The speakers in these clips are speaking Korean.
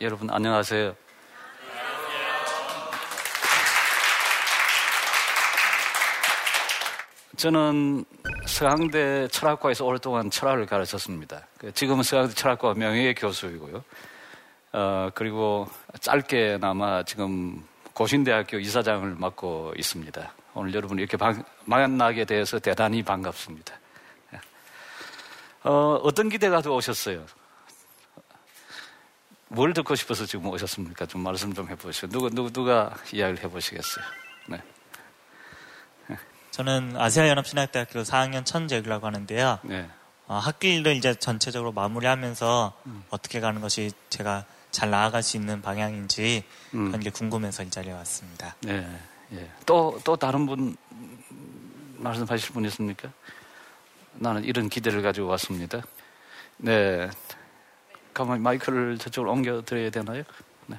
네, 여러분 안녕하세요. 저는 서강대 철학과에서 오랫동안 철학을 가르쳤습니다. 그 지금은 서강대 철학과 명예 교수이고요. 어, 그리고 짧게나마 지금 고신대학교 이사장을 맡고 있습니다. 오늘 여러분 이렇게 방, 만나게 돼서 대단히 반갑습니다. 어, 어떤 기대가 들어오셨어요? 뭘 듣고 싶어서 지금 오셨습니까? 좀 말씀 좀 해보시죠. 누가, 누가, 누가 이야기를 해보시겠어요? 네. 저는 아시아연합신학대학교 4학년 천재규라고 하는데요. 네. 어, 학기를 이제 전체적으로 마무리하면서 음. 어떻게 가는 것이 제가 잘 나아갈 수 있는 방향인지 음. 그런 게 궁금해서 이 자리에 왔습니다. 네. 예. 또, 또 다른 분 말씀하실 분 있습니까? 나는 이런 기대를 가지고 왔습니다. 네. 가만 마이크를 저쪽으로 옮겨 드려야 되나요? 네.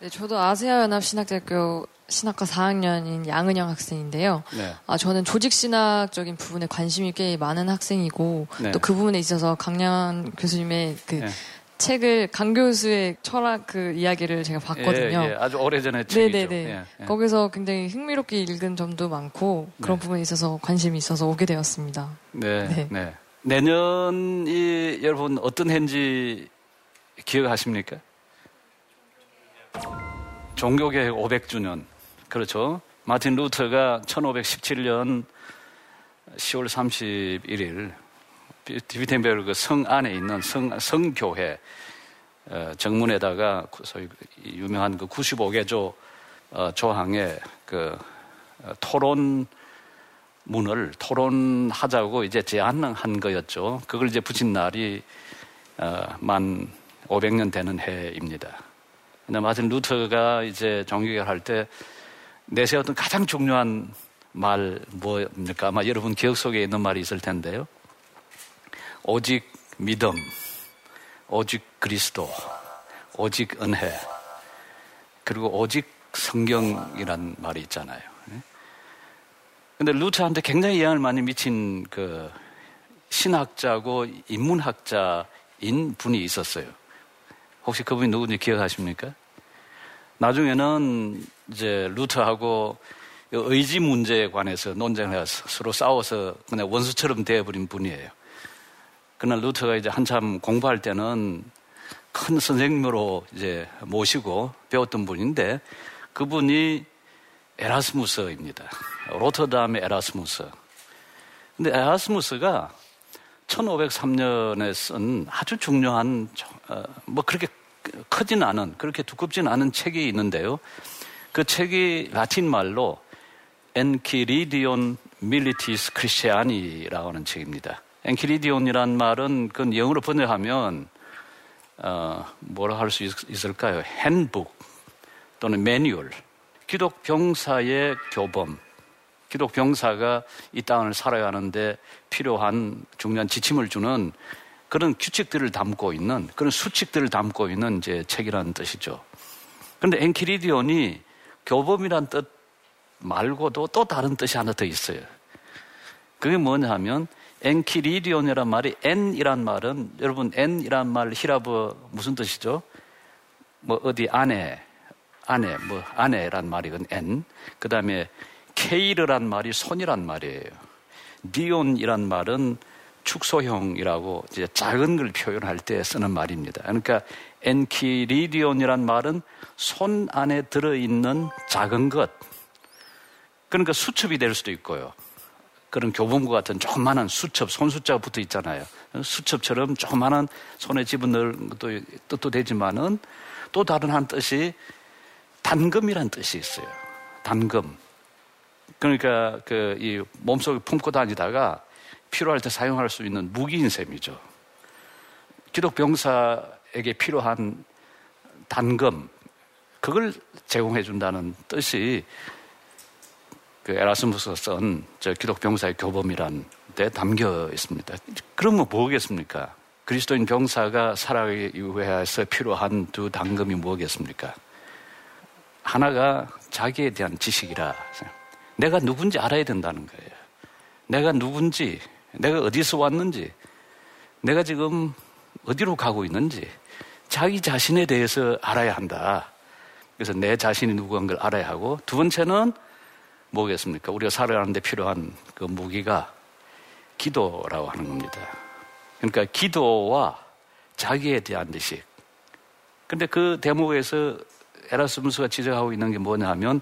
네, 저도 아세아연합신학대학교 신학과 4학년인 양은영 학생인데요. 네. 아, 저는 조직신학적인 부분에 관심이 꽤 많은 학생이고 네. 또그 부분에 있어서 강량 교수님의 그 네. 책을 강 교수의 철학 그 이야기를 제가 봤거든요. 예, 예, 아주 오래전에 책이죠. 네네네. 예, 예. 거기서 굉장히 흥미롭게 읽은 점도 많고 그런 네. 부분에 있어서 관심이 있어서 오게 되었습니다. 네. 네. 네. 내년이 여러분 어떤 해인지 기억하십니까? 종교개혁 500주년. 그렇죠. 마틴 루터가 1517년 10월 31일 디비텐베르그 성 안에 있는 성, 성교회 어, 정문에다가 소위 유명한 그 95개조 어, 조항에 그 어, 토론 문을 토론하자고 이제 제안한 거였죠. 그걸 이제 붙인 날이 어, 만 500년 되는 해입니다. 근데 마틴 루터가 이제 종교개혁 할때 내세웠던 가장 중요한 말 뭐입니까? 아마 여러분 기억 속에 있는 말이 있을 텐데요. 오직 믿음, 오직 그리스도, 오직 은혜, 그리고 오직 성경이란 말이 있잖아요. 근데 루트한테 굉장히 영향을 많이 미친 그 신학자고 인문학자인 분이 있었어요. 혹시 그분이 누군지 기억하십니까? 나중에는 이제 루터하고 의지 문제에 관해서 논쟁을 해서 서로 싸워서 그냥 원수처럼 되어버린 분이에요. 그날 루터가 이제 한참 공부할 때는 큰 선생님으로 이제 모시고 배웠던 분인데 그분이 에라스무스입니다. 로터담의 에라스무스. 근데 에라스무스가 1503년에 쓴 아주 중요한, 어, 뭐 그렇게 크진 않은, 그렇게 두껍진 않은 책이 있는데요. 그 책이 라틴 말로 Enchiridion Militis Christiani라고 하는 책입니다. Enchiridion이란 말은 그 영어로 번역하면 어, 뭐라 할 수 있을까요? 핸북 또는 매뉴얼. 기독 병사의 교범. 기독 병사가 이 땅을 살아야 하는데 필요한 중요한 지침을 주는 그런 규칙들을 담고 있는 그런 수칙들을 담고 있는 이제 책이라는 뜻이죠. 그런데 엔키리디온이 교범이란 뜻 말고도 또 다른 뜻이 하나 더 있어요. 그게 뭐냐 하면 엔키리디온이란 말이 N이란 말은 여러분 N이란 말 히라브 무슨 뜻이죠? 뭐 어디 안에 안에 뭐 안에란 말이건 N. 그다음에 케이르란 말이 손이란 말이에요. 디온이란 말은 축소형이라고 이제 작은 걸 표현할 때 쓰는 말입니다. 그러니까 엔키리디온이란 말은 손 안에 들어있는 작은 것. 그러니까 수첩이 될 수도 있고요. 그런 교본부 같은 조그마한 수첩, 손수자가 붙어 있잖아요. 수첩처럼 조그마한 손에 집어넣을 것도 뜻도 되지만은 또 다른 한 뜻이 단금이란 뜻이 있어요. 단금. 그러니까 그 이 몸속에 품고 다니다가 필요할 때 사용할 수 있는 무기인 셈이죠. 기독 병사에게 필요한 단금, 그걸 제공해 준다는 뜻이 그 에라스무스가 쓴 저 기독 병사의 교범이란 데 담겨 있습니다. 그러면 뭐겠습니까? 그리스도인 병사가 살아가기 위해서 필요한 두 단금이 뭐겠습니까? 하나가 자기에 대한 지식이라. 내가 누군지 알아야 된다는 거예요. 내가 누군지, 내가 어디서 왔는지, 내가 지금 어디로 가고 있는지, 자기 자신에 대해서 알아야 한다. 그래서 내 자신이 누구인 걸 알아야 하고 두 번째는 뭐겠습니까? 우리가 살아가는데 필요한 그 무기가 기도라고 하는 겁니다. 그러니까 기도와 자기에 대한 지식. 근데 그 대목에서 에라스무스가 지적하고 있는 게 뭐냐 하면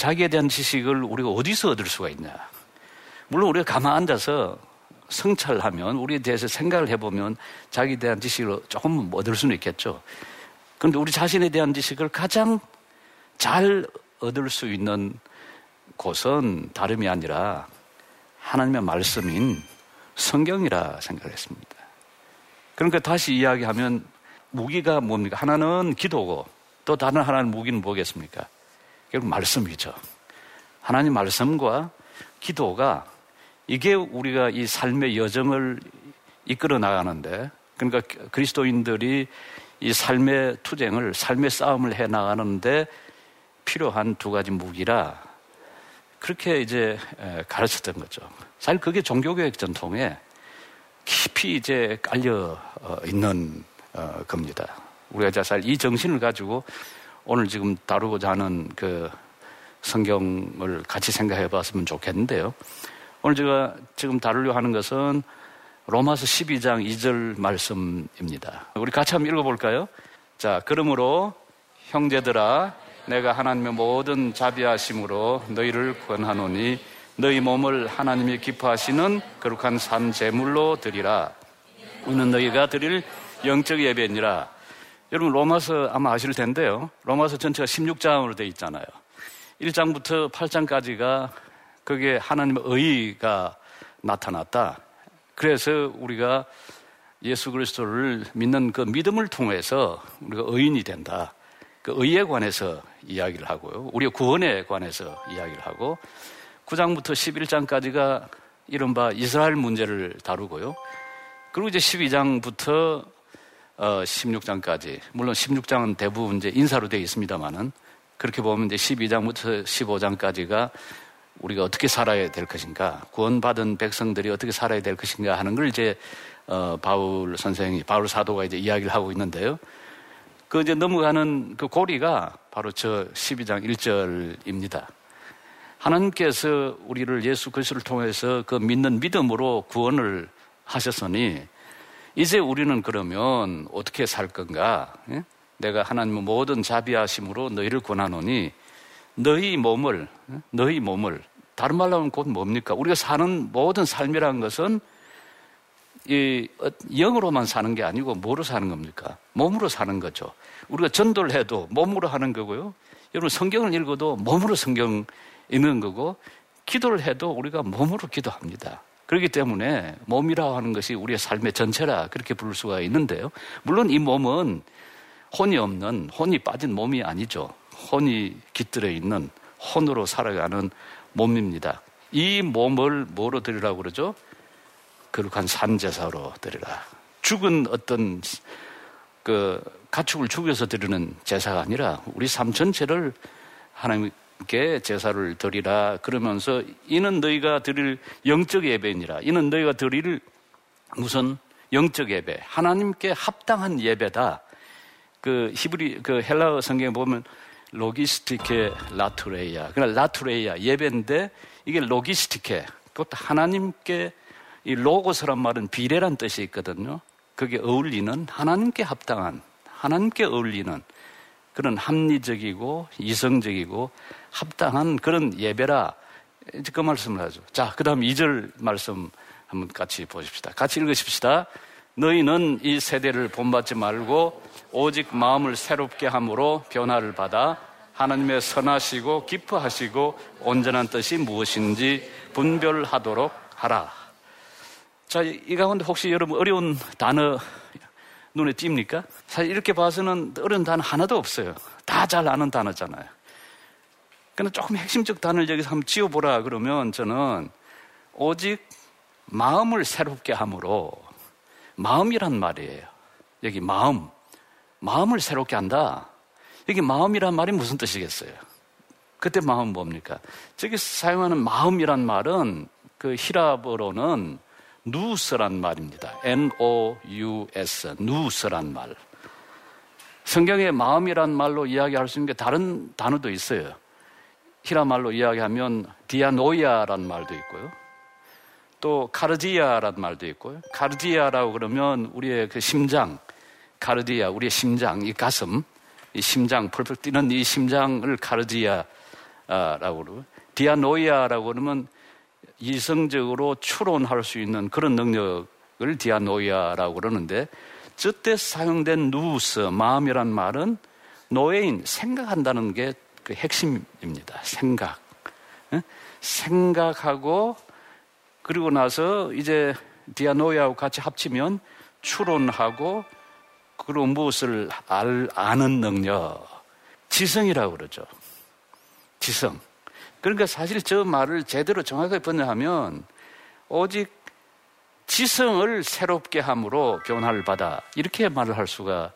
자기에 대한 지식을 우리가 어디서 얻을 수가 있냐. 물론 우리가 가만 앉아서 성찰하면 우리에 대해서 생각을 해보면 자기에 대한 지식을 조금 얻을 수는 있겠죠. 그런데 우리 자신에 대한 지식을 가장 잘 얻을 수 있는 곳은 다름이 아니라 하나님의 말씀인 성경이라 생각했습니다. 그러니까 다시 이야기하면 무기가 뭡니까? 하나는 기도고 또 다른 하나는 무기는 뭐겠습니까? 결국 말씀이죠. 하나님 말씀과 기도가 이게 우리가 이 삶의 여정을 이끌어 나가는데 그러니까 그리스도인들이 이 삶의 투쟁을 삶의 싸움을 해 나가는데 필요한 두 가지 무기라 그렇게 이제 가르쳤던 거죠. 사실 그게 종교교육 전통에 깊이 이제 깔려 어, 있는 어, 겁니다. 우리가 사실 이 정신을 가지고 오늘 지금 다루고자 하는 그 성경을 같이 생각해 봤으면 좋겠는데요. 오늘 제가 지금 다루려 하는 것은 로마서 12장 2절 말씀입니다. 우리 같이 한번 읽어볼까요? 자, 그러므로 형제들아, 내가 하나님의 모든 자비하심으로 너희를 권하노니 너희 몸을 하나님이 기뻐하시는 거룩한 산 제물로 드리라. 이는 너희가 드릴 영적 예배니라. 여러분 로마서 아마 아실 텐데요. 로마서 전체가 16장으로 되어 있잖아요. 1장부터 8장까지가 그게 하나님의 의가 나타났다. 그래서 우리가 예수 그리스도를 믿는 그 믿음을 통해서 우리가 의인이 된다. 그 의에 관해서 이야기를 하고요. 우리의 구원에 관해서 이야기를 하고 9장부터 11장까지가 이른바 이스라엘 문제를 다루고요. 그리고 이제 12장부터 어, 16장까지 물론 16장은 대부분 이제 인사로 되어 있습니다만은 그렇게 보면 이제 12장부터 15장까지가 우리가 어떻게 살아야 될 것인가 구원받은 백성들이 어떻게 살아야 될 것인가 하는 걸 이제 어, 바울 선생이 바울 사도가 이제 이야기를 하고 있는데요. 그 이제 넘어가는 그 고리가 바로 저 12장 1절입니다. 하나님께서 우리를 예수 그리스도를 통해서 그 믿는 믿음으로 구원을 하셨으니 이제 우리는 그러면 어떻게 살 건가? 예? 내가 하나님의 모든 자비하심으로 너희를 권하노니 너희 몸을 예? 너희 몸을 다른 말로 하면 곧 뭡니까? 우리가 사는 모든 삶이라는 것은 이 영으로만 사는 게 아니고 뭐로 사는 겁니까? 몸으로 사는 거죠. 우리가 전도를 해도 몸으로 하는 거고요. 여러분 성경을 읽어도 몸으로 성경 읽는 거고 기도를 해도 우리가 몸으로 기도합니다. 그렇기 때문에 몸이라고 하는 것이 우리의 삶의 전체라 그렇게 부를 수가 있는데요. 물론 이 몸은 혼이 없는 혼이 빠진 몸이 아니죠. 혼이 깃들어 있는 혼으로 살아가는 몸입니다. 이 몸을 뭐로 드리라고 그러죠? 거룩한 산제사로 드리라. 죽은 어떤 그 가축을 죽여서 드리는 제사가 아니라 우리 삶 전체를 하나님 께 제사를 드리라 그러면서 이는 너희가 드릴 영적 예배니라. 이는 너희가 드릴 무슨 영적 예배, 하나님께 합당한 예배다. 그 히브리 그 헬라어 성경에 보면 로기스티케 라투레이아. 그러나 라투레이아 예배인데 이게 로기스티케 그것도 하나님께 이 로고스란 말은 비례란 뜻이 있거든요. 그게 어울리는 하나님께 합당한 하나님께 어울리는 그런 합리적이고 이성적이고 합당한 그런 예배라 그 말씀을 하죠. 자, 그 다음 2절 말씀 한번 같이 보십시다. 같이 읽으십시다. 너희는 이 세대를 본받지 말고 오직 마음을 새롭게 함으로 변화를 받아 하나님의 선하시고 기뻐하시고 온전한 뜻이 무엇인지 분별하도록 하라. 자, 이 가운데 혹시 여러분 어려운 단어 눈에 띕니까? 사실 이렇게 봐서는 어려운 단어 하나도 없어요. 다 잘 아는 단어잖아요. 그러나 조금 핵심적 단어를 여기서 한번 지어보라 그러면 저는 오직 마음을 새롭게 함으로 마음이란 말이에요. 여기 마음. 마음을 새롭게 한다. 여기 마음이란 말이 무슨 뜻이겠어요? 그때 마음 뭡니까? 저기 사용하는 마음이란 말은 그 히라버로는 누스란 말입니다. N-O-U-S, 누스란 말. 성경에 마음이란 말로 이야기할 수 있는 게 다른 단어도 있어요. 히라 말로 이야기하면 디아노이아란 말도 있고요. 또 카르디아란 말도 있고요. 카르디아라고 그러면 우리의 그 심장, 카르디아, 우리의 심장, 이 가슴, 이 심장, 펄펄 뛰는 이 심장을 카르디아라고 그러고 디아노이아라고 그러면 이성적으로 추론할 수 있는 그런 능력을 디아노이아라고 그러는데 저때 사용된 누우스, 마음이란 말은 노예인, 생각한다는 게 그 핵심입니다. 생각. 생각하고 그리고 나서 이제 디아노이아하고 같이 합치면 추론하고 그리고 무엇을 알, 아는 능력. 지성이라고 그러죠. 지성. 그러니까 사실 저 말을 제대로 정확하게 번역하면 오직 지성을 새롭게 함으로 변화를 받아 이렇게 말을 할 수가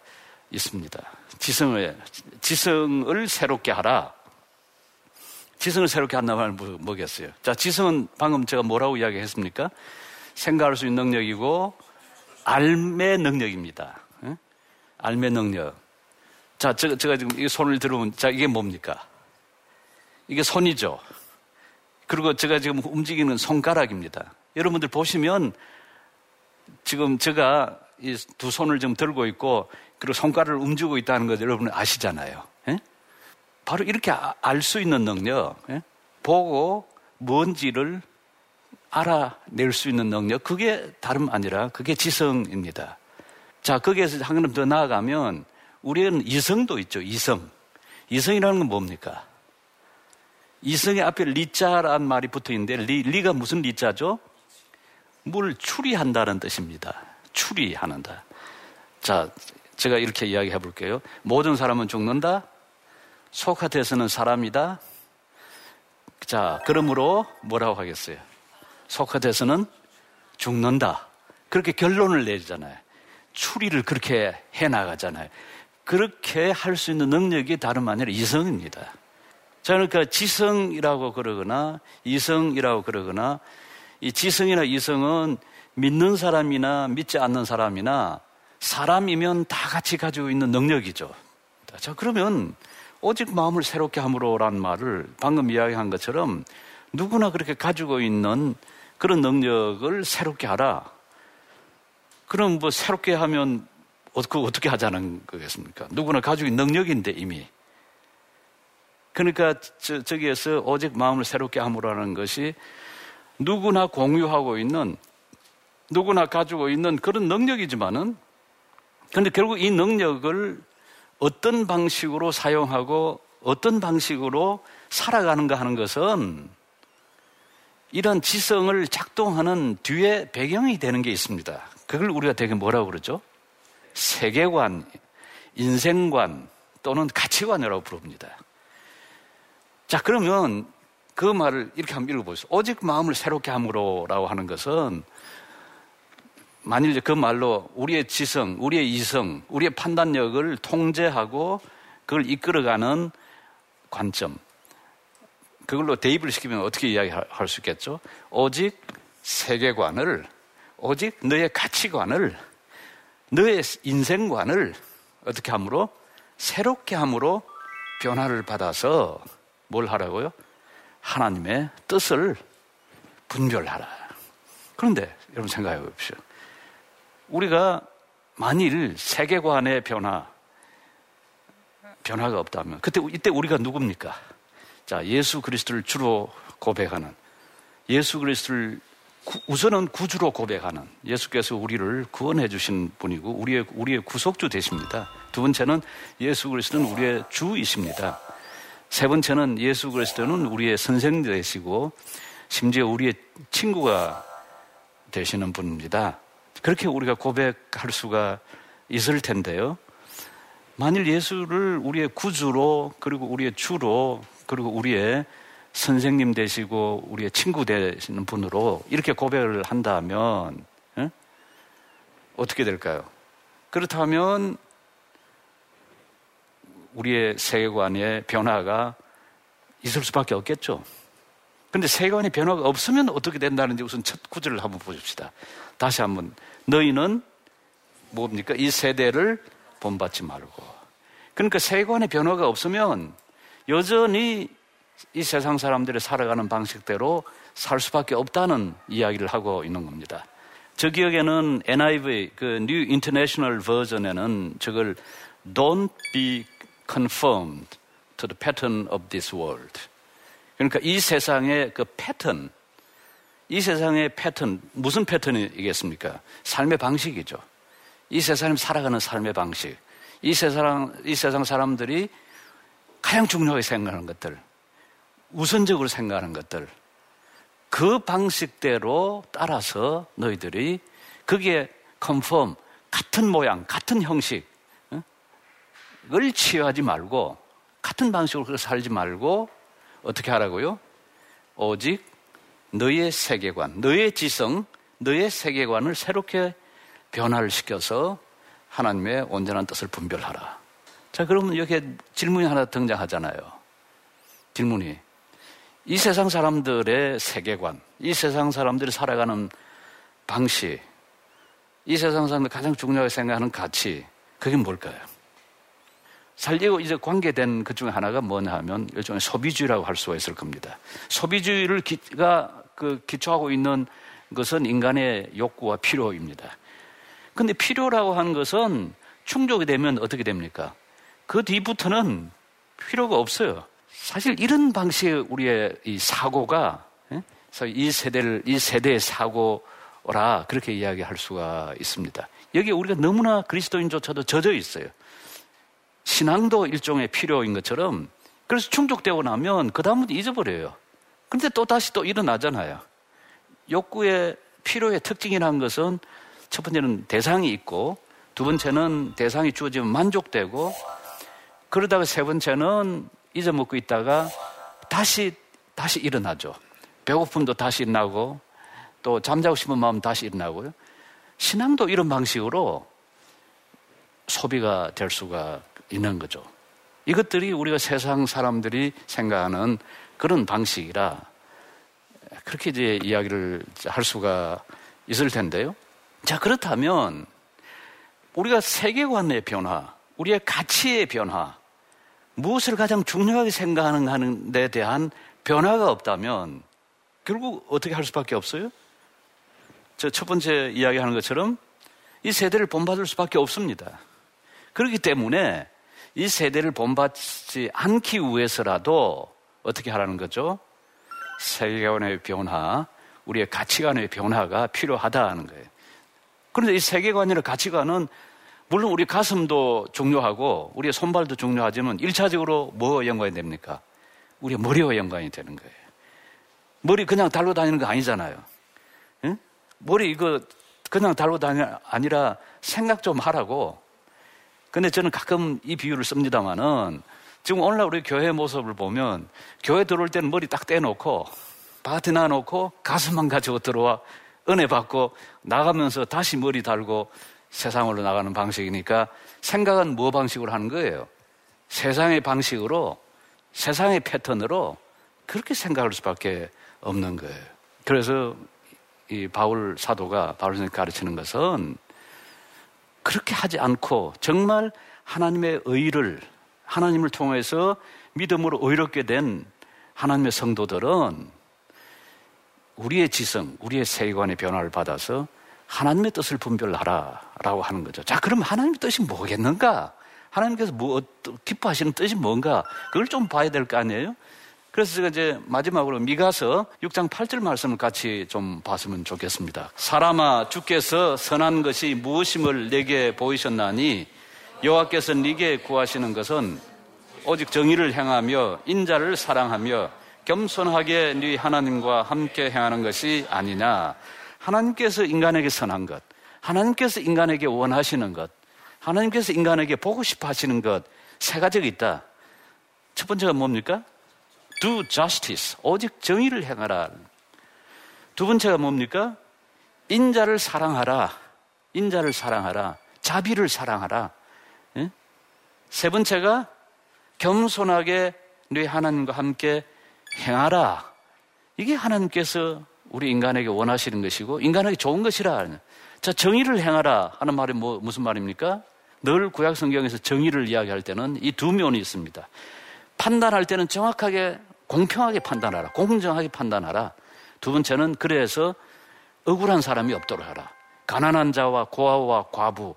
있습니다. 지성을 지성을 새롭게 하라. 지성을 새롭게 한다는 말은 뭐, 뭐겠어요? 자, 지성은 방금 제가 뭐라고 이야기했습니까? 생각할 수 있는 능력이고 알매 능력입니다. 에? 알매 능력. 자, 제가, 제가 지금 이 손을 들어보면 자, 이게 뭡니까? 이게 손이죠. 그리고 제가 지금 움직이는 손가락입니다. 여러분들 보시면 지금 제가 이 두 손을 좀 들고 있고 그리고 손가락을 움직이고 있다는 것 여러분 아시잖아요. 예? 바로 이렇게 아, 알수 있는 능력, 예? 보고 뭔지를 알아낼 수 있는 능력, 그게 다름 아니라 그게 지성입니다. 자, 거기에서 한 걸음 더 나아가면 우리는 이성도 있죠, 이성. 이성이라는 건 뭡니까? 이성의 앞에 리자란 말이 붙어 있는데, 리, 리가 무슨 리자죠? 물 추리한다는 뜻입니다. 추리하는다. 자, 제가 이렇게 이야기해 볼게요. 모든 사람은 죽는다. 소카테스는 사람이다. 자, 그러므로 뭐라고 하겠어요? 소카테스는 죽는다. 그렇게 결론을 내잖아요. 추리를 그렇게 해 나가잖아요. 그렇게 할 수 있는 능력이 다름 아니라 이성입니다. 자, 그러니까 지성이라고 그러거나 이성이라고 그러거나 이 지성이나 이성은 믿는 사람이나 믿지 않는 사람이나 사람이면 다 같이 가지고 있는 능력이죠. 자, 그러면 오직 마음을 새롭게 함으로란 말을 방금 이야기한 것처럼 누구나 그렇게 가지고 있는 그런 능력을 새롭게 하라. 그럼 뭐 새롭게 하면 그 어떻게 하자는 거겠습니까? 누구나 가지고 있는 능력인데 이미. 그러니까 저, 저기에서 오직 마음을 새롭게 함으로라는 것이 누구나 공유하고 있는 누구나 가지고 있는 그런 능력이지만은 근데 결국 이 능력을 어떤 방식으로 사용하고 어떤 방식으로 살아가는가 하는 것은 이런 지성을 작동하는 뒤에 배경이 되는 게 있습니다. 그걸 우리가 되게 뭐라고 그러죠? 세계관, 인생관 또는 가치관이라고 부릅니다. 자, 그러면 그 말을 이렇게 한번 읽어보세요. 오직 마음을 새롭게 함으로라고 하는 것은 만일 그 말로 우리의 지성, 우리의 이성, 우리의 판단력을 통제하고 그걸 이끌어가는 관점. 그걸로 대입을 시키면 어떻게 이야기할 수 있겠죠? 오직 세계관을, 오직 너의 가치관을, 너의 인생관을 어떻게 함으로? 새롭게 함으로 변화를 받아서 뭘 하라고요? 하나님의 뜻을 분별하라. 그런데 여러분 생각해 보십시오. 우리가 만일 세계관의 변화, 변화가 없다면, 그때, 이때 우리가 누굽니까? 자, 예수 그리스도를 주로 고백하는, 예수 그리스도를 우선은 구주로 고백하는 예수께서 우리를 구원해 주신 분이고 우리의 우리의 구속주 되십니다. 두 번째는 예수 그리스도는 우리의 주이십니다. 세 번째는 예수 그리스도는 우리의 선생 되시고 심지어 우리의 친구가 되시는 분입니다. 그렇게 우리가 고백할 수가 있을 텐데요. 만일 예수를 우리의 구주로 그리고 우리의 주로 그리고 우리의 선생님 되시고 우리의 친구 되시는 분으로 이렇게 고백을 한다면 에? 어떻게 될까요? 그렇다면 우리의 세계관의 변화가 있을 수밖에 없겠죠. 근데 세계관의 변화가 없으면 어떻게 된다는지 우선 첫 구절을 한번 보십시다. 다시 한번. 너희는 뭡니까? 이 세대를 본받지 말고. 그러니까 세계관의 변화가 없으면 여전히 이 세상 사람들이 살아가는 방식대로 살 수밖에 없다는 이야기를 하고 있는 겁니다. 저 기억에는 NIV, 그 New International Version에는 저걸 Don't be conformed to the pattern of this world. 그러니까 이 세상의 그 패턴, 이 세상의 패턴, 무슨 패턴이겠습니까? 삶의 방식이죠. 이 세상에 살아가는 삶의 방식. 이 세상, 이 세상 사람들이 가장 중요하게 생각하는 것들, 우선적으로 생각하는 것들, 그 방식대로 따라서 너희들이 거기에 컨펌, 같은 모양, 같은 형식을 취하지 말고, 같은 방식으로 살지 말고, 어떻게 하라고요? 오직 너의 세계관, 너의 지성, 너의 세계관을 새롭게 변화를 시켜서 하나님의 온전한 뜻을 분별하라. 자, 그러면 여기에 질문이 하나 등장하잖아요. 질문이. 이 세상 사람들의 세계관, 이 세상 사람들이 살아가는 방식, 이 세상 사람들 가장 중요하게 생각하는 가치, 그게 뭘까요? 살리고 이제 관계된 그 중에 하나가 뭐냐 하면 일종의 소비주의라고 할 수가 있을 겁니다. 소비주의를 기가 그 기초하고 있는 것은 인간의 욕구와 필요입니다. 근데 필요라고 하는 것은 충족이 되면 어떻게 됩니까? 그 뒤부터는 필요가 없어요. 사실 이런 방식의 우리의 이 사고가 예? 이 세대를 이 세대의 사고라 그렇게 이야기할 수가 있습니다. 여기 우리가 너무나 그리스도인조차도 젖어 있어요. 신앙도 일종의 필요인 것처럼 그래서 충족되고 나면 그 다음부터 잊어버려요. 근데 또 다시 또 일어나잖아요. 욕구의 필요의 특징이라는 것은 첫 번째는 대상이 있고 두 번째는 대상이 주어지면 만족되고 그러다가 세 번째는 잊어먹고 있다가 다시 다시 일어나죠. 배고픔도 다시 일어나고 또 잠자고 싶은 마음 다시 일어나고요. 신앙도 이런 방식으로 소비가 될 수가 있는 거죠. 이것들이 우리가 세상 사람들이 생각하는 그런 방식이라 그렇게 이제 이야기를 할 수가 있을 텐데요. 자, 그렇다면 우리가 세계관의 변화, 우리의 가치의 변화, 무엇을 가장 중요하게 생각하는 데 대한 변화가 없다면 결국 어떻게 할 수밖에 없어요? 저 첫 번째 이야기하는 것처럼 이 세대를 본받을 수밖에 없습니다. 그렇기 때문에 이 세대를 본받지 않기 위해서라도 어떻게 하라는 거죠? 세계관의 변화, 우리의 가치관의 변화가 필요하다는 거예요. 그런데 이 세계관이나 가치관은 물론 우리 가슴도 중요하고 우리의 손발도 중요하지만 1차적으로 뭐와 연관이 됩니까? 우리 머리와 연관이 되는 거예요. 머리 그냥 달고 다니는 거 아니잖아요. 응? 머리 이거 그냥 달고 다니는 아니라 생각 좀 하라고. 근데 저는 가끔 이 비유를 씁니다만은 지금 오늘날 우리 교회 모습을 보면 교회 들어올 때는 머리 딱 떼놓고 바트 놔놓고 가슴만 가지고 들어와 은혜 받고 나가면서 다시 머리 달고 세상으로 나가는 방식이니까 생각은 뭐 방식으로 하는 거예요? 세상의 방식으로, 세상의 패턴으로 그렇게 생각할 수밖에 없는 거예요. 그래서 이 바울 사도가 바울 선생님 가르치는 것은 그렇게 하지 않고 정말 하나님의 의를 하나님을 통해서 믿음으로 의롭게 된 하나님의 성도들은 우리의 지성, 우리의 세계관의 변화를 받아서 하나님의 뜻을 분별하라라고 하는 거죠. 자, 그럼 하나님의 뜻이 뭐겠는가? 하나님께서 뭐 기뻐하시는 뜻이 뭔가? 그걸 좀 봐야 될 거 아니에요? 그래서 제가 이제 마지막으로 미가서 6장 8절 말씀을 같이 좀 봤으면 좋겠습니다. 사람아 주께서 선한 것이 무엇임을 내게 보이셨나니 여호와께서 네게 구하시는 것은 오직 정의를 행하며 인자를 사랑하며 겸손하게 네 하나님과 함께 행하는 것이 아니냐. 하나님께서 인간에게 선한 것, 하나님께서 인간에게 원하시는 것, 하나님께서 인간에게 보고 싶어 하시는 것, 세 가지가 있다. 첫 번째가 뭡니까? Do justice. 오직 정의를 행하라. 두 번째가 뭡니까? 인자를 사랑하라. 인자를 사랑하라. 자비를 사랑하라. 예? 세 번째가 겸손하게 네 하나님과 함께 행하라. 이게 하나님께서 우리 인간에게 원하시는 것이고 인간에게 좋은 것이라. 자, 정의를 행하라 하는 말이 뭐, 무슨 말입니까? 늘 구약 성경에서 정의를 이야기할 때는 이 두 면이 있습니다. 판단할 때는 정확하게 공평하게 판단하라. 공정하게 판단하라. 두 번째는 그래서 억울한 사람이 없도록 하라. 가난한 자와 고아와 과부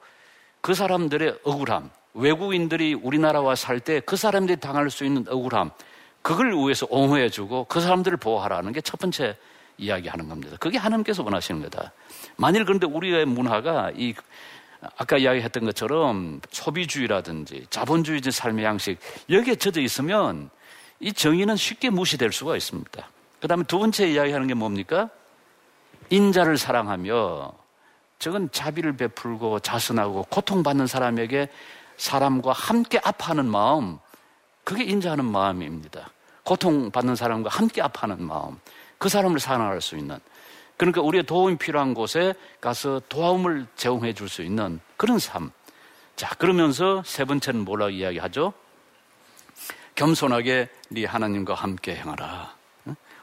그 사람들의 억울함, 외국인들이 우리나라와 살 때 그 사람들이 당할 수 있는 억울함, 그걸 위해서 옹호해주고 그 사람들을 보호하라는 게 첫 번째 이야기하는 겁니다. 그게 하나님께서 원하시는 거다. 만일 그런데 우리의 문화가 이 아까 이야기했던 것처럼 소비주의라든지 자본주의적 삶의 양식 여기에 젖어 있으면 이 정의는 쉽게 무시될 수가 있습니다. 그 다음에 두 번째 이야기하는 게 뭡니까? 인자를 사랑하며 저건 자비를 베풀고 자선하고 고통받는 사람에게 사람과 함께 아파하는 마음, 그게 인자하는 마음입니다. 고통받는 사람과 함께 아파하는 마음, 그 사람을 사랑할 수 있는. 그러니까 우리의 도움이 필요한 곳에 가서 도움을 제공해 줄 수 있는 그런 삶. 자, 그러면서 세 번째는 뭐라고 이야기하죠? 겸손하게 네 하나님과 함께 행하라.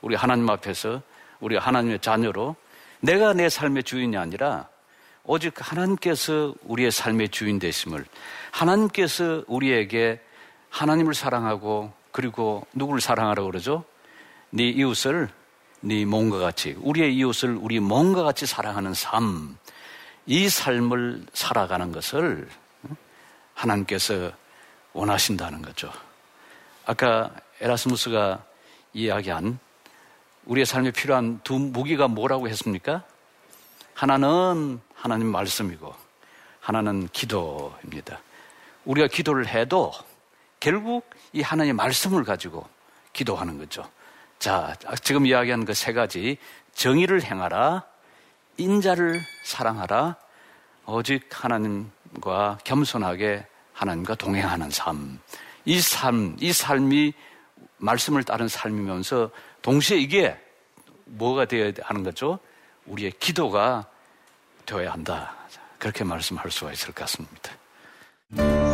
우리 하나님 앞에서 우리 하나님의 자녀로 내가 내 삶의 주인이 아니라 오직 하나님께서 우리의 삶의 주인 되심을 하나님께서 우리에게 하나님을 사랑하고 그리고 누구를 사랑하라고 그러죠? 네 이웃을 네 몸과 같이 우리의 이웃을 우리 몸과 같이 사랑하는 삶. 이 삶을 살아가는 것을 하나님께서 원하신다는 거죠. 아까 에라스무스가 이야기한 우리의 삶에 필요한 두 무기가 뭐라고 했습니까? 하나는 하나님 말씀이고 하나는 기도입니다. 우리가 기도를 해도 결국 이 하나님의 말씀을 가지고 기도하는 거죠. 자, 지금 이야기한 그 세 가지 정의를 행하라, 인자를 사랑하라, 오직 하나님과 겸손하게 하나님과 동행하는 삶. 이 삶, 이 삶이 말씀을 따른 삶이면서 동시에 이게 뭐가 되어야 하는 거죠? 우리의 기도가 되어야 한다. 그렇게 말씀할 수가 있을 것 같습니다.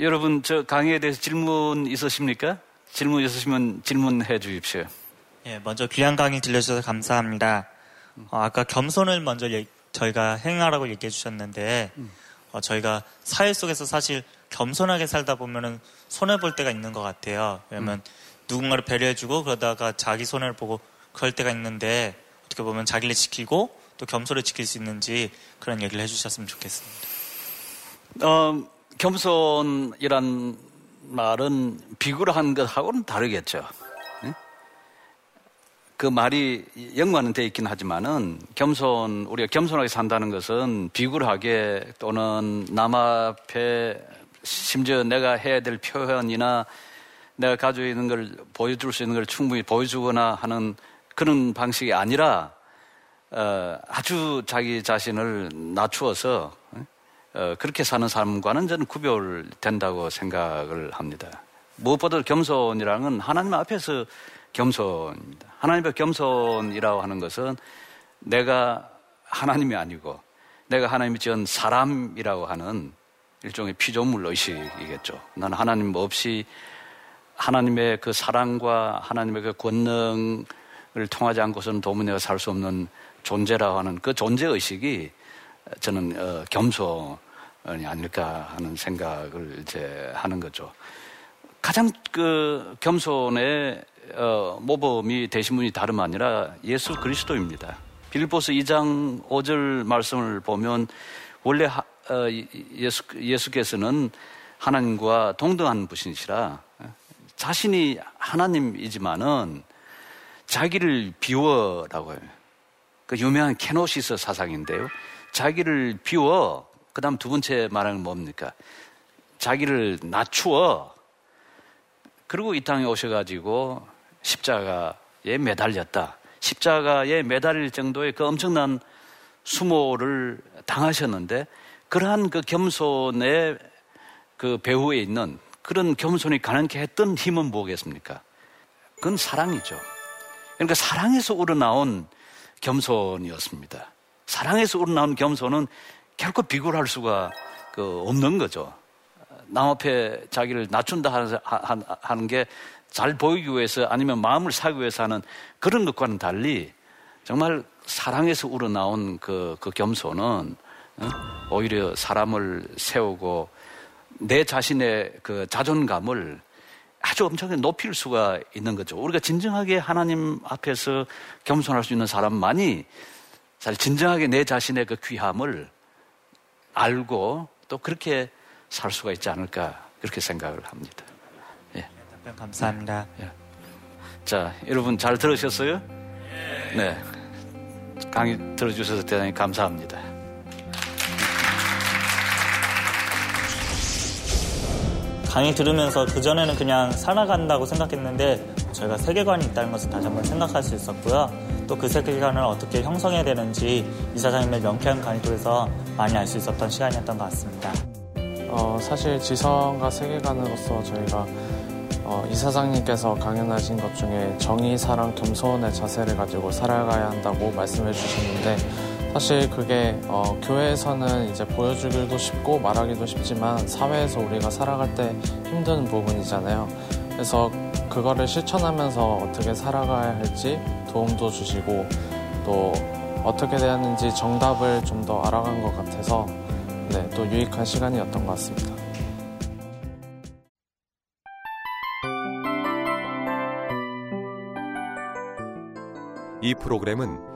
여러분 저 강의에 대해서 질문 있으십니까? 질문 있으시면 질문해 주십시오. 예, 먼저 귀한 강의 들려주셔서 감사합니다. 어, 아까 겸손을 먼저 예, 저희가 행하라고 얘기해 주셨는데 어, 저희가 사회 속에서 사실 겸손하게 살다 보면은 손해 볼 때가 있는 것 같아요. 왜냐면 음. 누군가를 배려해주고 그러다가 자기 손해를 보고 그럴 때가 있는데 어떻게 보면 자기를 지키고 또 겸손을 지킬 수 있는지 그런 얘기를 해주셨으면 좋겠습니다. 어, 겸손이란 말은 비굴한 것하고는 다르겠죠. 그 말이 연관은 돼 있긴 하지만은 겸손 우리가 겸손하게 산다는 것은 비굴하게 또는 남 앞에 심지어 내가 해야 될 표현이나 내가 가지고 있는 걸 보여줄 수 있는 걸 충분히 보여주거나 하는 그런 방식이 아니라 어, 아주 자기 자신을 낮추어서 어, 그렇게 사는 사람과는 저는 구별된다고 생각을 합니다. 무엇보다 겸손이라는 건 하나님 앞에서 겸손입니다. 하나님 앞에 겸손이라고 하는 것은 내가 하나님이 아니고 내가 하나님이 지은 사람이라고 하는 일종의 피조물 의식이겠죠. 나는 하나님 없이 하나님의 그 사랑과 하나님의 그 권능을 통하지 않고서는 도무지 내가 살 수 없는 존재라고 하는 그 존재 의식이 저는 어, 겸손 아닐까 하는 생각을 이제 하는 거죠. 가장 그 겸손의 어, 모범이 되신 분이 다름 아니라 예수 그리스도입니다. 빌보스 2장 5절 말씀을 보면 원래 하, 어, 예수, 예수께서는 하나님과 동등한 분이시라 자신이 하나님이지만은 자기를 비워라고 해요. 그 유명한 케노시스 사상인데요. 자기를 비워 그 다음 두 번째 말하는 뭡니까? 자기를 낮추어. 그리고 이 땅에 오셔가지고 십자가 매달렸다. 십자가에 매달릴 정도의 그 엄청난 수모를 당하셨는데 그러한 그 겸손의 그 배후에 있는 그런 겸손이 가능케 했던 힘은 뭐겠습니까? 그건 사랑이죠. 그러니까 사랑에서 우러나온 겸손이었습니다. 사랑에서 우러나온 겸손은 결코 비굴할 수가 그 없는 거죠. 남 앞에 자기를 낮춘다 하는 게 잘 보이기 위해서 아니면 마음을 사기 위해서 하는 그런 것과는 달리 정말 사랑에서 우러나온 그, 그 겸손은 오히려 사람을 세우고 내 자신의 그 자존감을 아주 엄청나게 높일 수가 있는 거죠. 우리가 진정하게 하나님 앞에서 겸손할 수 있는 사람만이 잘 진정하게 내 자신의 그 귀함을 알고 또 그렇게 살 수가 있지 않을까 그렇게 생각을 합니다. 예. 답변 감사합니다. 예. 자, 여러분 잘 들으셨어요? 네. 강의 들어주셔서 대단히 감사합니다. 강의 들으면서 그전에는 그냥 살아간다고 생각했는데 저희가 세계관이 있다는 것을 다시 한번 생각할 수 있었고요. 또 그 세계관을 어떻게 형성해야 되는지 이사장님의 명쾌한 강의 통해서 많이 알 수 있었던 시간이었던 것 같습니다. 어, 사실 지성과 세계관으로서 저희가 어, 이사장님께서 강연하신 것 중에 정의, 사랑, 겸손의 자세를 가지고 살아가야 한다고 말씀해 주셨는데 사실 그게 어, 교회에서는 이제 보여주기도 쉽고 말하기도 쉽지만 사회에서 우리가 살아갈 때 힘든 부분이잖아요. 그래서 그거를 실천하면서 어떻게 살아가야 할지 도움도 주시고 또 어떻게 하는지 정답을 좀 더 알아간 것 같아서 네, 또 유익한 시간이었던 것 같습니다. 이 프로그램은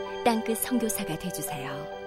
땅끝 성교사가 되주세요